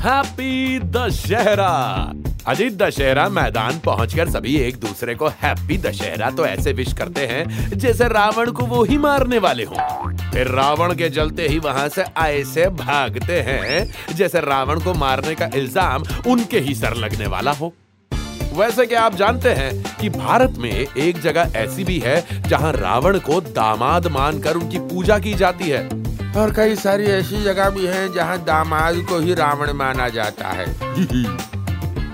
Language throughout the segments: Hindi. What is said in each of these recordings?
हैप्पी दशहरा। अजीत दशहरा मैदान पहुंचकर सभी एक दूसरे को हैप्पी दशहरा तो ऐसे विश करते हैं, जैसे रावण को वो ही मारने वाले हों। फिर रावण के जलते ही वहाँ से ऐसे भागते हैं, जैसे रावण को मारने का इल्ज़ाम उनके ही सर लगने वाला हो। वैसे क्या आप जानते हैं कि भारत में एक जगह ऐसी भी है जहाँ रावण को दामाद मानकर उनकी पूजा की जाती है? और कई सारी ऐसी जगह भी हैं जहाँ दामाद को ही रावण माना जाता है।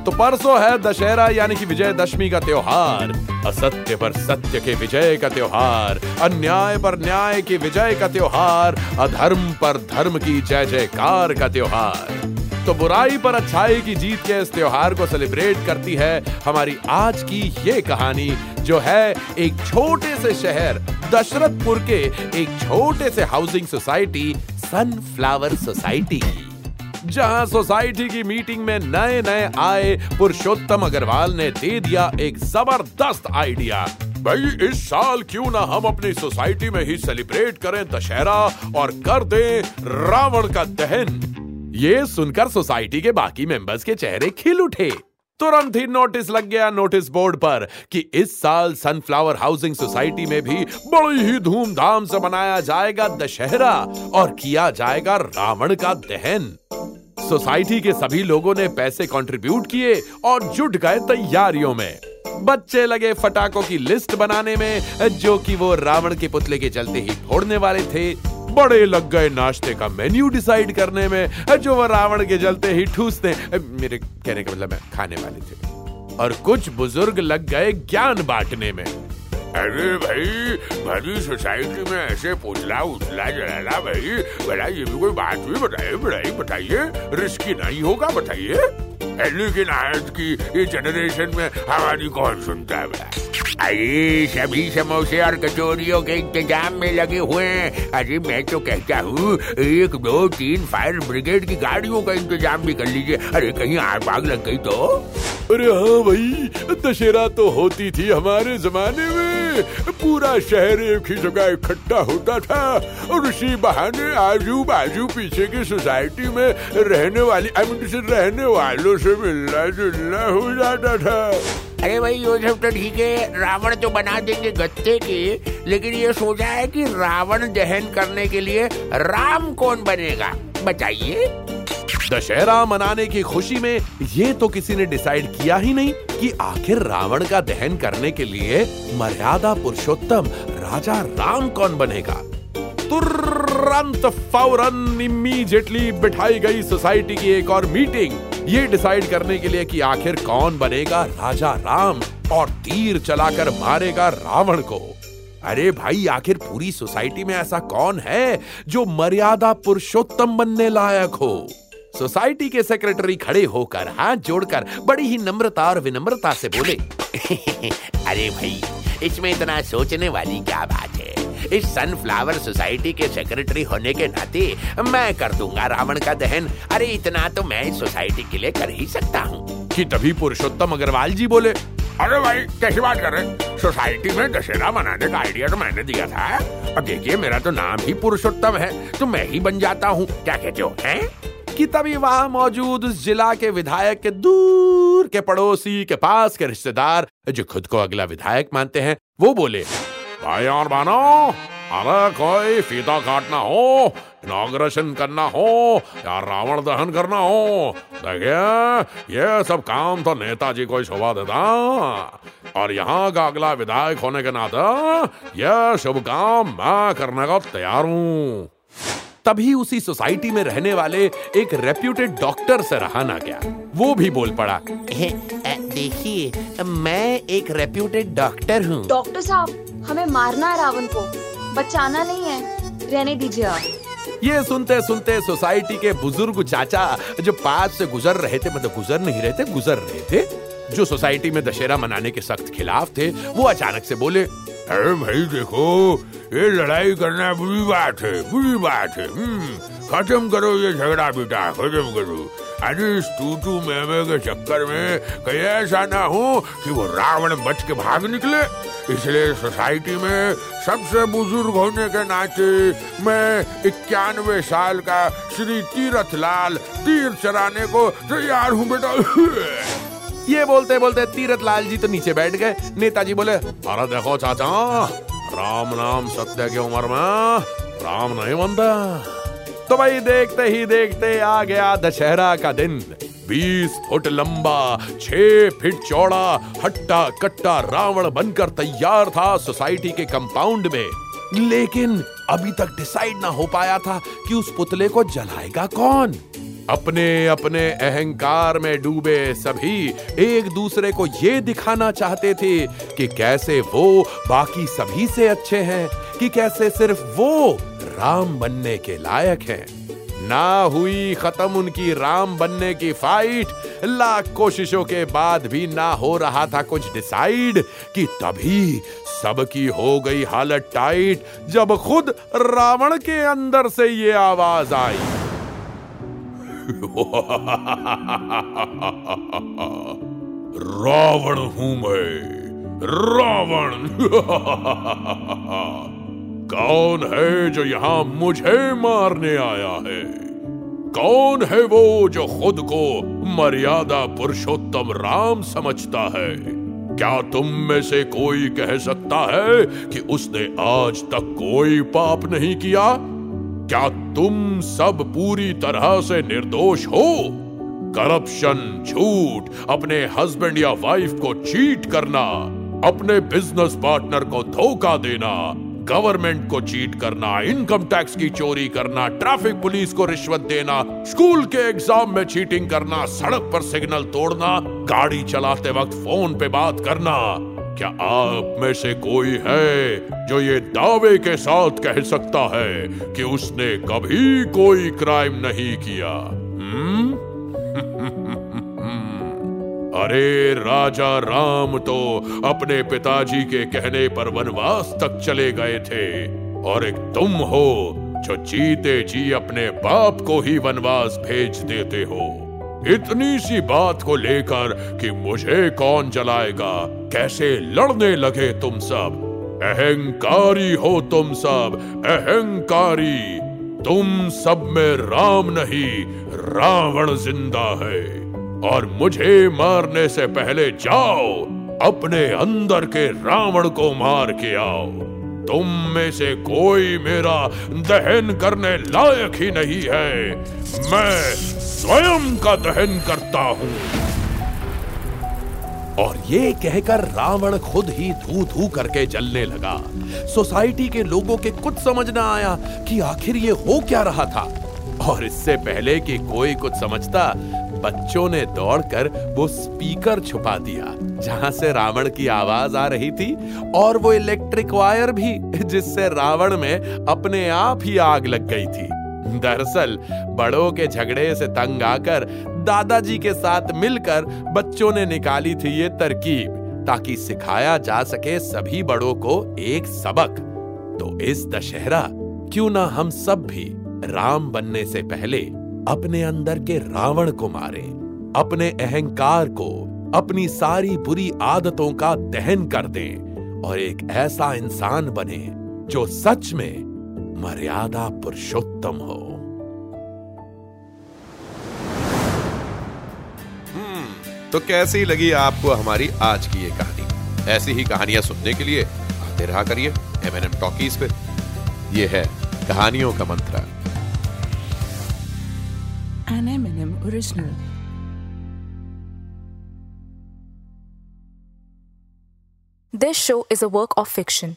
तो परसों है दशहरा, यानी कि विजयदशमी का त्योहार। असत्य पर सत्य के विजय का त्योहार, अन्याय पर न्याय की विजय का त्योहार, अधर्म पर धर्म की जय जयकार का त्योहार। तो बुराई पर अच्छाई की जीत के इस त्योहार को सेलिब्रेट करती है हमारी आज की ये कहानी, जो है एक छोटे से शहर दशरथपुर के एक छोटे से हाउसिंग सोसाइटी सनफ्लावर सोसाइटी जहाँ सोसाइटी की मीटिंग में नए नए आए पुरुषोत्तम अग्रवाल ने दे दिया एक ज़बरदस्त आइडिया भाई, इस साल क्यों ना हम अपनी सोसाइटी में ही सेलिब्रेट करें दशहरा और कर दें रावण का दहन। ये सुनकर सोसाइटी के बाकी मेंबर्स के चेहरे खिल उठे। तुरंत ही नोटिस लग गया नोटिस बोर्ड पर कि इस साल सनफ्लावर हाउसिंग सोसाइटी में भी बड़ी ही धूमधाम से मनाया जाएगा दशहरा और किया जाएगा रावण का दहन। सोसाइटी के सभी लोगों ने पैसे कंट्रीब्यूट किए और जुट गए तैयारियों में। बच्चे लगे फटाकों की लिस्ट बनाने में, जो कि वो रावण के पुतले के चलते ही फोड़ने वाले थे। बड़े लग गए नाश्ते का मेन्यू डिसाइड करने में। जो वो रावण के जलते ही ठूसते। मेरे कहने का मतलब खाने वाले थे। और कुछ बुज़ुर्ग लग गए ज्ञान बांटने में। अरे भाई भरी सोसाइटी में ऐसे पुतला उतला जलाना भाई बड़ा ये भी कोई बात हुई? बताइए बड़ाई बताइए। रिस्की नहीं होगा, बताइए। लेकिन आज की ये जनरेशन में हमारी कौन सुनता है? अरे, सभी समोसे और कचौरियों के इंतज़ाम में लगे हुए हैं। अरे, मैं तो कहता हूँ, एक, दो, तीन फायर ब्रिगेड की गाड़ियों का इंतज़ाम भी कर लीजिए। अरे, कहीं आग आग लग गई तो? अरे हाँ भाई दशहरा तो होती थी हमारे जमाने में। पूरा शहर एक ही जगह इकट्ठा होता था और उसी बहाने आजू बाजू पीछे की सोसाइटी में रहने वाली, आई मीन से रहने वालों से मिलना जुलना हो जाता था। अरे भाई, ये सब तो ठीक है, रावण तो बना देंगे गत्ते के, लेकिन ये सोचा है कि रावण दहन करने के लिए राम कौन बनेगा? बताइए। दशहरा मनाने की खुशी में ये तो किसी ने डिसाइड किया ही नहीं कि आखिर रावण का दहन करने के लिए मर्यादा पुरुषोत्तम राजा राम कौन बनेगा? तुरंत फ़ौरन इमीडिएटली बिठाई गई सोसाइटी की एक और मीटिंग ये डिसाइड करने के लिए कि आखिर कौन बनेगा राजा राम और तीर चलाकर मारेगा रावण को। अरे भाई, आखिर पूरी सोसाइटी में ऐसा कौन है जो मर्यादा पुरुषोत्तम बनने लायक हो? सोसाइटी के सेक्रेटरी खड़े होकर हाथ जोड़कर बड़ी ही नम्रता और विनम्रता से बोले, अरे भाई, इसमें इतना सोचने वाली क्या बात है? इस सनफ्लावर सोसाइटी के सेक्रेटरी होने के नाते मैं कर दूँगा रावण का दहन। अरे, इतना तो मैं इस सोसाइटी के लिए कर ही सकता हूँ। कि तभी पुरुषोत्तम अग्रवाल जी बोले, अरे भाई, कैसी बात कर रहे सोसाइटी में दशहरा मनाने का आइडिया तो मैंने दिया था। और देखिए, मेरा तो नाम ही पुरुषोत्तम है तो मैं ही बन जाता हूँ। क्या कहते हो, हैं? कि तभी वहाँ मौजूद उस जिला के विधायक के दूर के पड़ोसी, के पास के रिश्तेदार, जो खुद को अगला विधायक मानते हैं, वो बोले, भाई और मानो अरे कोई फीता काटना हो, इनॉग्रेशन करना हो, या रावण दहन करना हो, देखिए, ये सब काम तो नेताजी को ही शोभा देता, और यहाँ का अगला विधायक होने के नाते यह शुभ काम मैं करने को तैयार हूँ। तभी उसी सोसाइटी में रहने वाले एक रेप्यूटेड डॉक्टर से रहा ना गया। वो भी बोल पड़ा देखिए मैं एक रेप्यूटेड डॉक्टर हूँ। डॉक्टर साहब हमें मारना है रावण को। बचाना नहीं है। रहने दीजिए आप। ये सुनते सुनते सोसाइटी के बुज़ुर्ग चाचा जो पास से गुजर रहे थे मतलब गुजर नहीं रहे थे गुजर रहे थे जो सोसाइटी में दशहरा मनाने के सख्त खिलाफ थे वो अचानक से बोले अरे भाई देखो ये लड़ाई करना बुरी बात है बुरी बात है। हम्म, खत्म करो ये झगड़ा बेटा खत्म करो। अरे इस टूटू मेमे के चक्कर में कहीं ऐसा ना हो कि वो रावण बच के भाग निकले। इसलिए सोसाइटी में सबसे बुज़ुर्ग होने के नाते मैं इक्यानवे साल का श्री तीरथ लाल तीर चराने को तैयार हूँ बेटा। ये बोलते बोलते तीरथ लाल जी तो नीचे बैठ गए। नेताजी बोले, अरे देखो चाचा, राम नाम सत्य की उम्र में राम नहीं बनता। तो भाई देखते ही देखते आ गया दशहरा का दिन। बीस फुट लंबा, छह फीट चौड़ा, हट्टा कट्टा रावण बनकर तैयार था सोसाइटी के कंपाउंड में। लेकिन अभी तक डिसाइड ना हो पाया था कि उस पुतले को जलाएगा कौन। अपने अपने अहंकार में डूबे सभी एक दूसरे को ये दिखाना चाहते थे कि कैसे वो बाकी सभी से अच्छे हैं, कि कैसे सिर्फ़ वो राम बनने के लायक हैं। ना हुई खत्म उनकी राम बनने की फाइट लाख कोशिशों के बाद भी ना हो रहा था कुछ डिसाइड कि तभी सबकी हो गई हालत टाइट जब खुद रावण के अंदर से ये आवाज़ आई। रावण हूँ मैं। रावण। कौन है जो यहाँ मुझे मारने आया है? कौन है वो जो खुद को मर्यादा पुरुषोत्तम राम समझता है? क्या तुम में से कोई कह सकता है कि उसने आज तक कोई पाप नहीं किया? क्या तुम सब पूरी तरह से निर्दोष हो? करप्शन, झूठ, अपने हस्बैंड या वाइफ को चीट करना, अपने बिज़नेस पार्टनर को धोखा देना गवर्नमेंट को चीट करना इनकम टैक्स की चोरी करना ट्रैफ़िक पुलिस को रिश्वत देना स्कूल के एग्ज़ाम में चीटिंग करना, सड़क पर सिग्नल तोड़ना, गाड़ी चलाते वक्त फ़ोन पे बात करना। क्या आप में से कोई है जो ये दावे के साथ कह सकता है कि उसने कभी कोई क्राइम नहीं किया? हम्म? अरे राजा राम तो अपने पिताजी के कहने पर वनवास तक चले गए थे, और एक तुम हो जो जीते जी अपने बाप को ही वनवास भेज देते हो। इतनी सी बात को लेकर कि मुझे कौन जलाएगा? कैसे लड़ने लगे तुम सब? अहंकारी हो तुम सब, अहंकारी। तुम सब में राम नहीं, रावण ज़िंदा है। और मुझे मारने से पहले जाओ, अपने अंदर के रावण को मार के आओ। तुम में से कोई मेरा दहन करने लायक ही नहीं है। मैं स्वयं का दहन करता हूँ। और ये कहकर रावण खुद ही धू धू करके जलने लगा। सोसाइटी के लोगों के कुछ समझ ना आया कि आखिर ये हो क्या रहा था। और इससे पहले कि कोई कुछ समझता, बच्चों ने दौड़कर वो स्पीकर छुपा दिया, जहाँ से रावण की आवाज़ आ रही थी, और वो इलेक्ट्रिक वायर भी, जिससे रावण में अपने आप ही आग लग गई थी। दरअसल, बड़ों के झगड़े से तंग आकर दादाजी के साथ मिलकर बच्चों ने निकाली थी ये तरकीब, ताकि सिखाया जा सके सभी बड़ों को एक सबक। तो इस दशहरा क्यों ना हम सब भी राम बनने से पहले अपने अंदर के रावण को मारे, अपने अहंकार को, अपनी सारी बुरी आदतों का दहन कर दें और एक ऐसा इंसान बने जो सच में मर्यादा पुरुषोत्तम हो तो कैसी लगी आपको हमारी आज की ये कहानी ऐसी ही कहानियाँ सुनने के लिए आते रहा करिए एम एन एम टॉकीज पे ये है कहानियों का मंत्र An M&M original. This show is a work of fiction.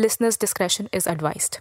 Listeners' discretion is advised.